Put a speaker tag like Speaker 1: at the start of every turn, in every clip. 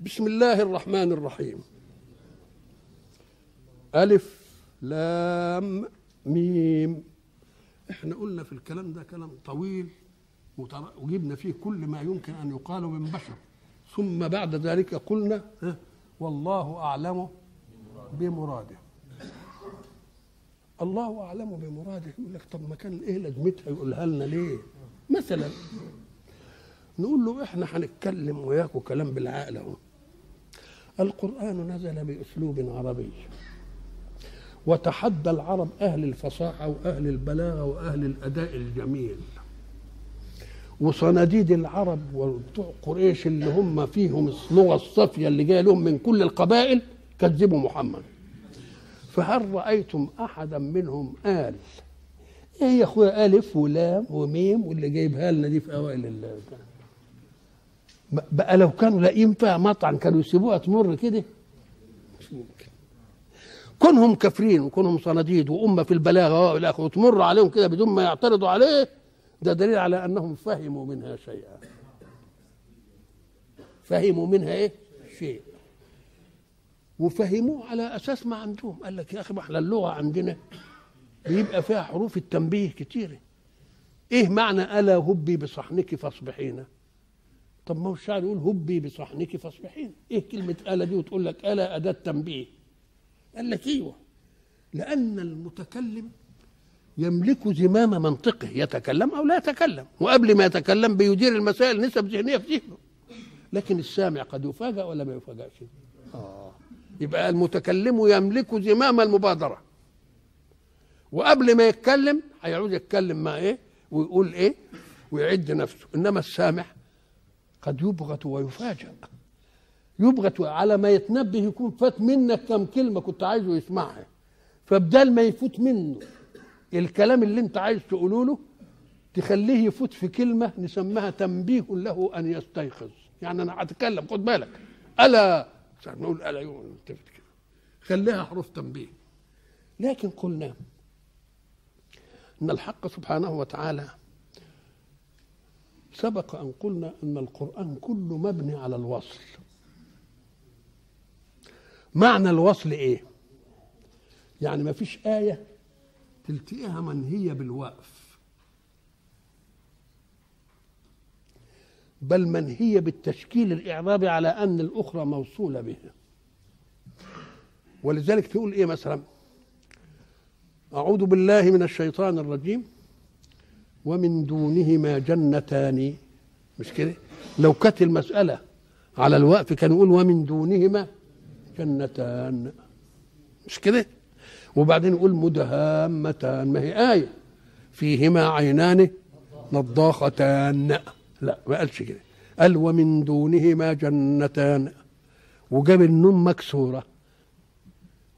Speaker 1: بسم الله الرحمن الرحيم. ألف لام ميم. إحنا قلنا في الكلام ده كلام طويل وجبنا فيه كل ما يمكن أن يقال من بشر. ثم بعد ذلك قلنا والله أعلم بمراده. الله أعلم بمراده. يقول لك طب ما كان إيه لازمتها؟ يقولها لنا ليه؟ مثلا نقول له إحنا هنتكلم وياكم كلام بالعقل أهو. القرآن نزل بأسلوب عربي. وتحدى العرب أهل الفصاحة وأهل البلاغة وأهل الأداء الجميل. وصناديد العرب وبتوع قريش اللي هم فيهم اللغة الصافية اللي جاية لهم من كل القبائل كذبوا محمد. فهل رأيتم أحدا منهم قال إيه يا أخويا ألف ولام وميم واللي جايبها لنا دي في أوائل ال بقى لو كانوا لاقيين فيها مطعن كانوا يسيبوها تمر كده. مش ممكن. كونهم كافرين وكونهم صناديد وأمة في البلاغة والى اخره وتمر عليهم كده بدون ما يعترضوا عليه. ده دليل على أنهم فهموا منها شيئا. فهموا منها إيه؟ شيء. وفهموه على أساس ما عندهم. قال لك يا أخي ما إحنا اللغة عندنا بيبقى فيها حروف التنبيه كتيرة إيه معنى ألا هبي بصحنك فاصبحين طب ما هو الشاعر يقول هبي بصحنك فاصبحين. إيه كلمة آلة دي وتقول لك آلة أداة تنبيه؟ قال لك إيوه. لأن المتكلم يملك زمام منطقه يتكلم أو لا يتكلم وقبل ما يتكلم بيدير المسائل نسب ذهنية في ذهنه. لكن السامع قد يفاجأ ولا ما يفاجأش؟ آه. يبقى المتكلم يملك زمام المبادرة. وقبل ما يتكلم هيعود يتكلم مع إيه؟ ويقول إيه؟ ويعد نفسه. إنما السامع قد يبغت ويفاجأ. يبغت على ما يتنبه يكون فات منك كم كلمة كنت عايزه يسمعها. فبدال ما يفوت منه الكلام اللي انت عايز تقوله له تخليه يفوت في كلمة نسميها تنبيه له أن يستيقظ. يعني أنا هتكلم خد بالك. ألا نقول ألا كده. خليها حروف تنبيه. لكن قلنا أن الحق سبحانه وتعالى سبق أن قلنا أن القرآن كله مبني على الوصل. معنى الوصل إيه؟ يعني ما فيش آية تلتقيها منهية بالوقف. بل منهية بالتشكيل الإعرابي على أن الأخرى موصولة بها ولذلك تقول إيه مثلا؟ أعوذ بالله من الشيطان الرجيم. ومن دونهما جنتان. مش كده؟ لو كانت المسألة على الوقف كان يقول ومن دونهما جنتان. مش كده؟ وبعدين يقول مدهامتان. ما هي آية. فيهما عينان نضاختان. لا ما قالش كده. قال ومن دونهما جنتان. وجاب النون مكسورة.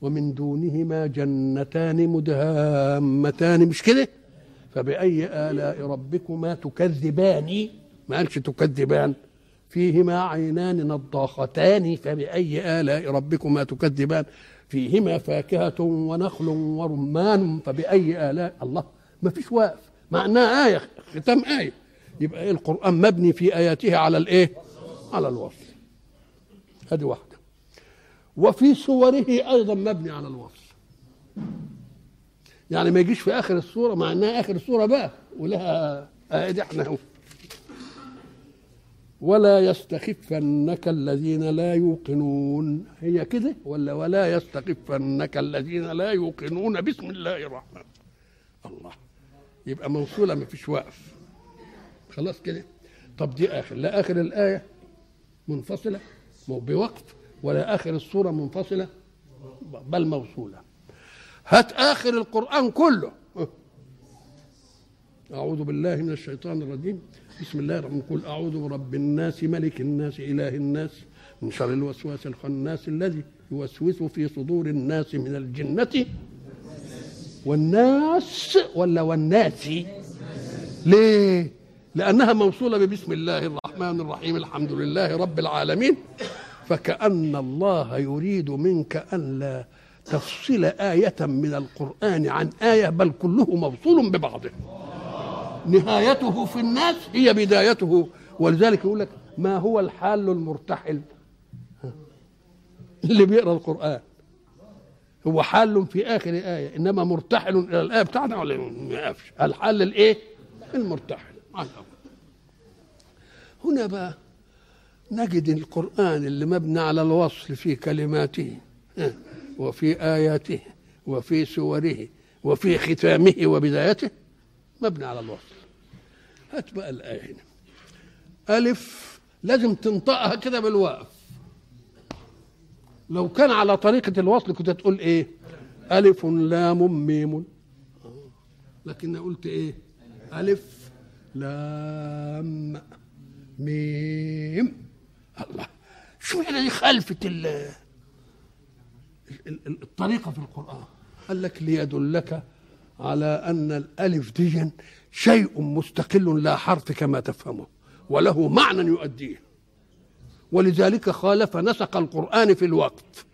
Speaker 1: ومن دونهما جنتان مدهامتان. مش كده؟ فبأي آلاء ربكما تكذبان؟ ما قالش تكذبان. فيهما عينان نضاختان فبأي آلاء ربكما تكذبان؟ فيهما فاكهة ونخل ورمان فبأي آلاء؟ الله ما فيش واقف. معناه آية ختام آية. يبقى إيه؟ القرآن مبني في آياته على الإيه؟ على الوصل هذه واحدة. وفي صوره أيضا مبني على الوصل يعني ما يجيش في آخر السورة مع إنها آخر السورة بقى ولها آية إحنا هو ولا يستخفنك الذين لا يوقنون. هي كده ولا ولا يستخفنك الذين لا يوقنون؟ بسم الله الرحمن. الله. يبقى موصولة ما فيش وقف. خلاص كده. طب دي آخر. لا آخر الآية منفصلة بوقف. ولا آخر السورة منفصلة بل موصولة. هات آخر القرآن كله. أعوذ بالله من الشيطان الرجيم. بسم الله الرحمن الرحيم. قل أعوذ برب الناس ملك الناس إله الناس من شر الوسواس الخناس الذي يوسوس في صدور الناس من الجنة والناس ولا والناس. ليه؟ لأنها موصولة ببسم الله الرحمن الرحيم. الحمد لله رب العالمين. فكأن الله يريد منك أن لا تفصل آية من القرآن عن آية بل كله موصول ببعضه. نهايته في الناس هي بدايته. ولذلك يقول لك ما هو الحال المرتحل؟ اللي بيقرأ القرآن. هو حال في آخر آية إنما مرتحل إلى الآية بتاعنا ولا ما يقفش الحل الإيه؟ المرتحل. هنا بقى نجد القرآن اللي مبني على الوصل في كلماته. وفي آياته وفي سوره وفي ختامه وبدايته مبني على الوصل هات بقى الآية هنا. ألف لازم تنطقها كده بالوقف لو كان على طريقة الوصل كنت تقول إيه؟ ألف لام ميم. لكن قلت إيه؟ ألف لام ميم. الله شو يعني دي؟ خلفت الطريقة في القرآن. قال لك ليدلك على أن الألف دي شيء مستقل لا حرف كما تفهمه وله معنى يؤديه. ولذلك خالف نسق القرآن في الوقت.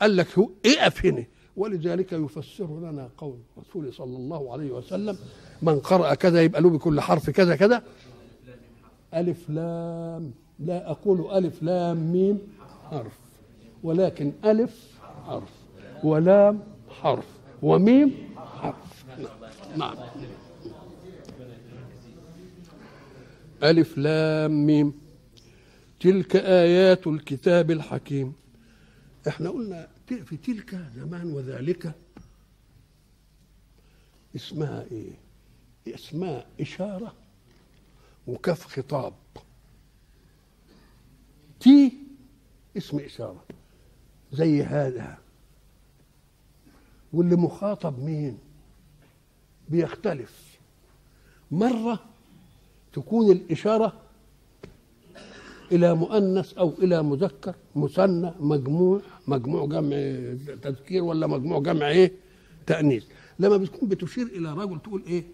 Speaker 1: قال لك هو اقف هنا ولذلك يفسر لنا قول الرسول صلى الله عليه وسلم من قرأ كذا يبقى له بكل حرف كذا كذا. ألف لام. لا أقول ألف لام ميم حرف ولكن ألف حرف. ولام حرف. وميم حرف. نعم. ألف لام ميم. تلك آيات الكتاب الحكيم. إحنا قلنا في تلك زمان وذلك اسمها إيه؟ اسمها إشارة وكف خطاب. تي اسم إشارة. زي هذا. واللي مخاطب مين؟ بيختلف. مرة تكون الإشارة إلى مؤنث أو إلى مذكر مثنى مجموع مجموع جمع تذكير ولا مجموع جمع إيه؟ تأنيث. لما بتكون بتشير إلى رجل تقول إيه؟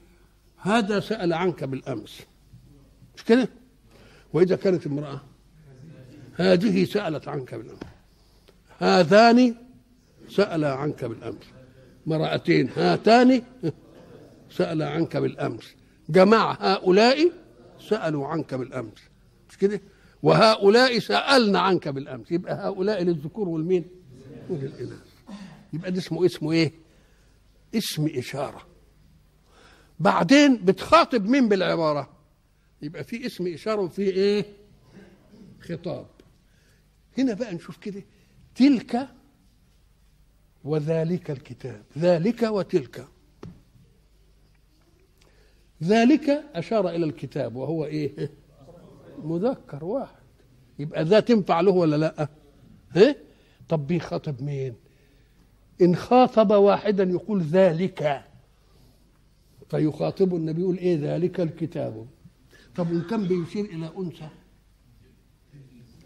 Speaker 1: هذا سأل عنك بالأمس. مش كده؟ وإذا كانت امرأة هذه سألت عنك بالأمس. هذان سألا عنك بالأمس. مرأتين هاتان سأل عنك بالأمس. جماعة هؤلاء سألوا عنك بالأمس. مش كده؟ وهؤلاء سألنا عنك بالأمس. يبقى هؤلاء للذكور والمين؟ وللإناث يبقى ده اسمه اسمه إيه؟ اسم إشارة. بعدين بتخاطب مين بالعبارة؟ يبقى في اسم إشارة وفي إيه؟ خطاب. هنا بقى نشوف كده تلك وذلك الكتاب. ذلك وتلك. ذلك أشار إلى الكتاب وهو إيه؟ مذكر واحد. يبقى ذا تنفع له ولا لأ؟ ها طب بيخاطب مين؟ إن خاطب واحدا يقول ذلك. فيخاطب النبي يقول إيه ذلك الكتاب؟ طب وإن كان بيشير إلى أنثى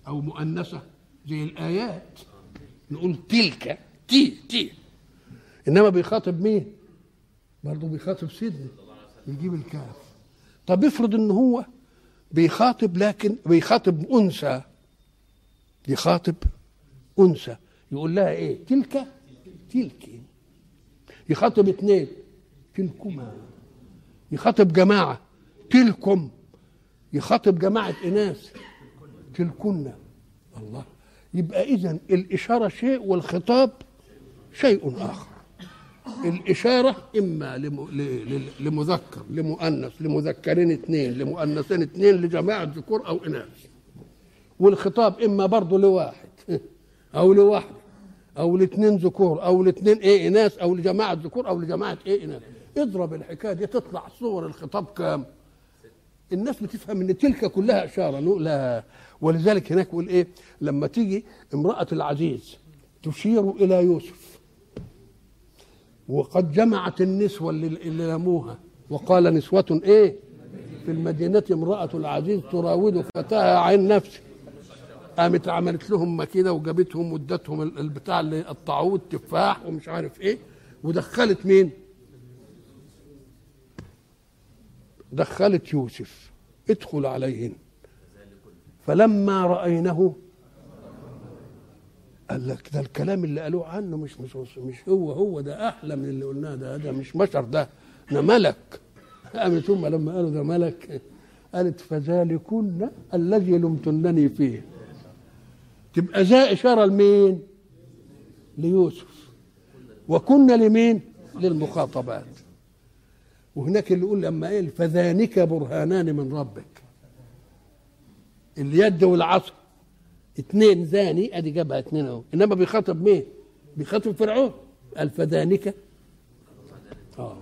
Speaker 1: أو مؤنثة زي الآيات. نقول تلك تي تي إنما بيخاطب مين؟ برضه بيخاطب سيدنا. يجيب الكاف. طب افرض إن هو بيخاطب لكن بيخاطب أنثى. يخاطب أنثى. يقول لها إيه؟ تلك؟ تلك. يخاطب اثنين. تلكما. يخاطب جماعة. تلكم. يخاطب جماعة إناث. تلكن. الله. يبقى اذا الإشارة شيء والخطاب شيء آخر. الإشارة إما لمذكر لمؤنث لمذكرين اثنين لمؤنثين اثنين لجماعة ذكور أو إناث. والخطاب إما برضه لواحد أو لواحدة أو لاثنين ذكور أو لاثنين إيه إناث أو لجماعة ذكور أو لجماعة إيه إناث. اضرب الحكاية دي تطلع صور الخطاب كام؟ الناس بتفهم إن تلك كلها إشارة لا. ولذلك هناك يقول إيه لما تيجي امرأة العزيز تشير إلى يوسف وقد جمعت النسوة اللي لموها وقال نسوة إيه في المدينة امرأة العزيز تراود فتاها عن نفسه قامت عملت لهم مكيده وجابتهم وادتهم البتاع اللي قطعوه التفاح ومش عارف إيه ودخلت مين؟ دخلت يوسف ادخل عليهن فلما رأينه قال لك ده الكلام اللي قالوه عنه مش مش مش هو هو ده أحلى من اللي قلناه ده ده مش بشر ده ده ملك. قامت ثم لما قالوا ده ملك قالت فذلكن الذي لمتنني فيه. تبقى ذا إشارة لمين؟ ليوسف. وكنا لمين؟ للمخاطبات. وهناك اللي يقول لما إيه فذانك برهانان من ربك. اليد والعصا. اتنين ذاني ادي جابها اتنين اهو. انما بيخاطب مين؟ بيخاطب فرعون. قال فذانك آه.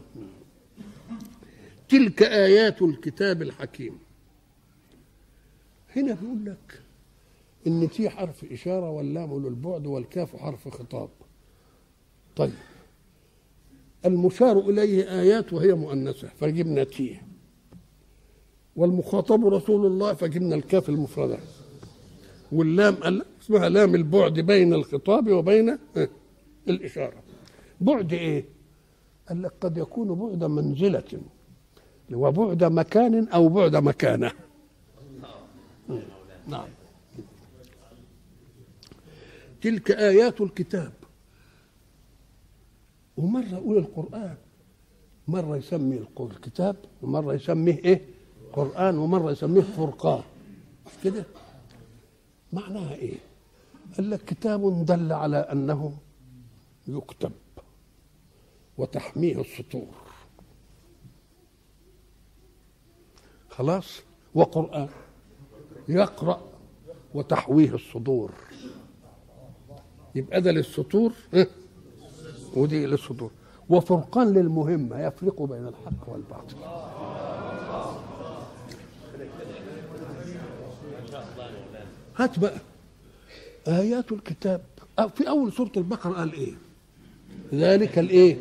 Speaker 1: تلك آيات الكتاب الحكيم. هنا بيقول لك إن تي حرف إشارة واللام للبعد والكاف حرف خطاب. طيب. المشار إليه آيات وهي مؤنثة فجبنا تي والمخاطب رسول الله فجبنا الكاف المفرده واللام قال اسمها لام البعد بين الخطاب وبين الإشارة. بعد إيه؟ قال لك قد يكون بعد منزلة وبعد مكان أو بعد مكانة. نعم. تلك آيات الكتاب. ومرة يقول القرآن مرة يسمي الكتاب ومرة يسميه إيه؟ قرآن ومرة يسميه فرقان. مش كده؟ معناها إيه؟ قال لك كتاب دل على أنه يكتب وتحميه السطور. خلاص؟ وقرآن يقرأ وتحويه الصدور. يبقى ده للسطور؟ ودي للصدور وفرقان للمهمة يفرق بين الحق والباطل. هات بقى. آيات الكتاب. في أول سورة البقرة قال إيه؟ ذلك الإيه؟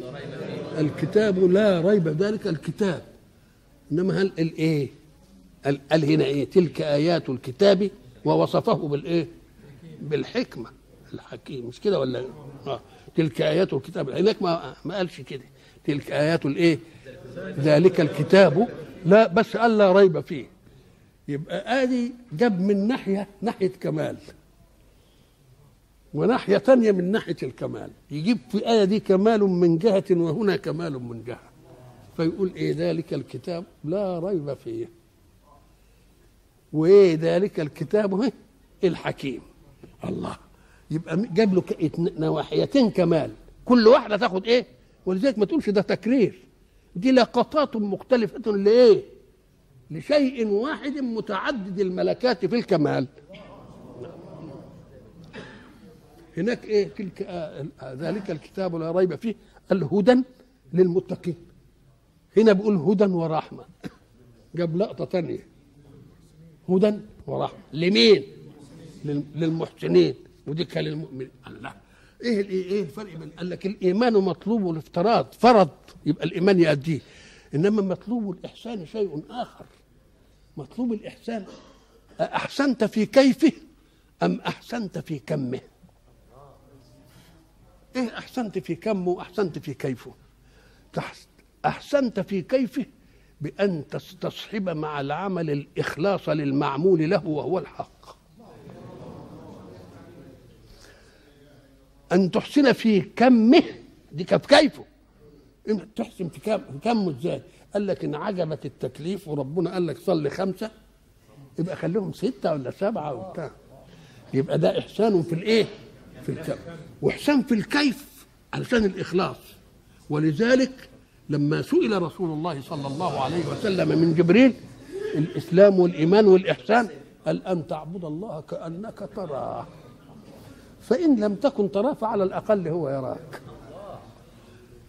Speaker 1: الكتاب لا ريب ذلك الكتاب. إنما هل الإيه؟ قال قال هنا إيه؟ تلك آيات الكتاب ووصفه بالإيه؟ بالحكمة. الحكيم. مش كده ولا؟ آه. تلك آيات الكتاب. هناك ما ما قالش كده. تلك آيات الإيه؟ ذلك الكتاب. لا بس قال لا ريب فيه. يبقى ادي جاب من ناحية ناحية كمال. وناحية ثانية من ناحية الكمال. يجيب في الايه دي كمال من جهة وهنا كمال من جهة. فيقول إيه ذلك الكتاب؟ لا ريب فيه. وإيه ذلك الكتاب؟ الحكيم. الله. يبقى جاب له نواحيتين كمال. كل واحدة تاخد إيه؟ ولذلك ما تقولش ده تكرير. دي لقطات مختلفة لإيه؟ لشيء واحد متعدد الملكات في الكمال. هناك إيه؟ تلك آه ذلك الكتاب لا ريب فيه الهدى للمتقين. هنا بيقول هدى ورحمة. جاب لقطة تانية. هدى ورحمة. لمين؟ للمحسنين. ودي كان للمؤمنين. الله. إيه إيه الفرق بين؟ قال لك الإيمان مطلوب الافتراض فرض. يبقى الإيمان يؤديه إنما مطلوب الإحسان شيء آخر. مطلوب الإحسان. أحسنت في كيفه أم أحسنت في كمه؟ إيه أحسنت في كمه وأحسنت في كيفه؟ أحسنت في كيفه بأن تستصحب مع العمل الإخلاص للمعمول له وهو الحق. أن تحسن في كمه دي كيف كيفه؟ تحسن في كمه إزاي؟ قال لك إن عجبك التكليف وربنا قال لك صلي خمسة يبقى خليهم ستة ولا سبعة وبتاع. يبقى ده إحسان في الإيه؟ في الكم وإحسان في الكيف علشان الإخلاص. ولذلك لما سئل رسول الله صلى الله عليه وسلم من جبريل الإسلام والإيمان والإحسان قال أن تعبد الله كأنك تراه. فإن لم تكن تراه فعلى الأقل هو يراك.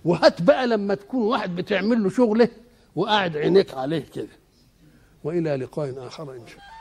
Speaker 1: وهات بقى لما تكون واحد بتعمل له شغله وقاعد عينيك عليه كده. وإلى لقاء آخر إن شاء الله.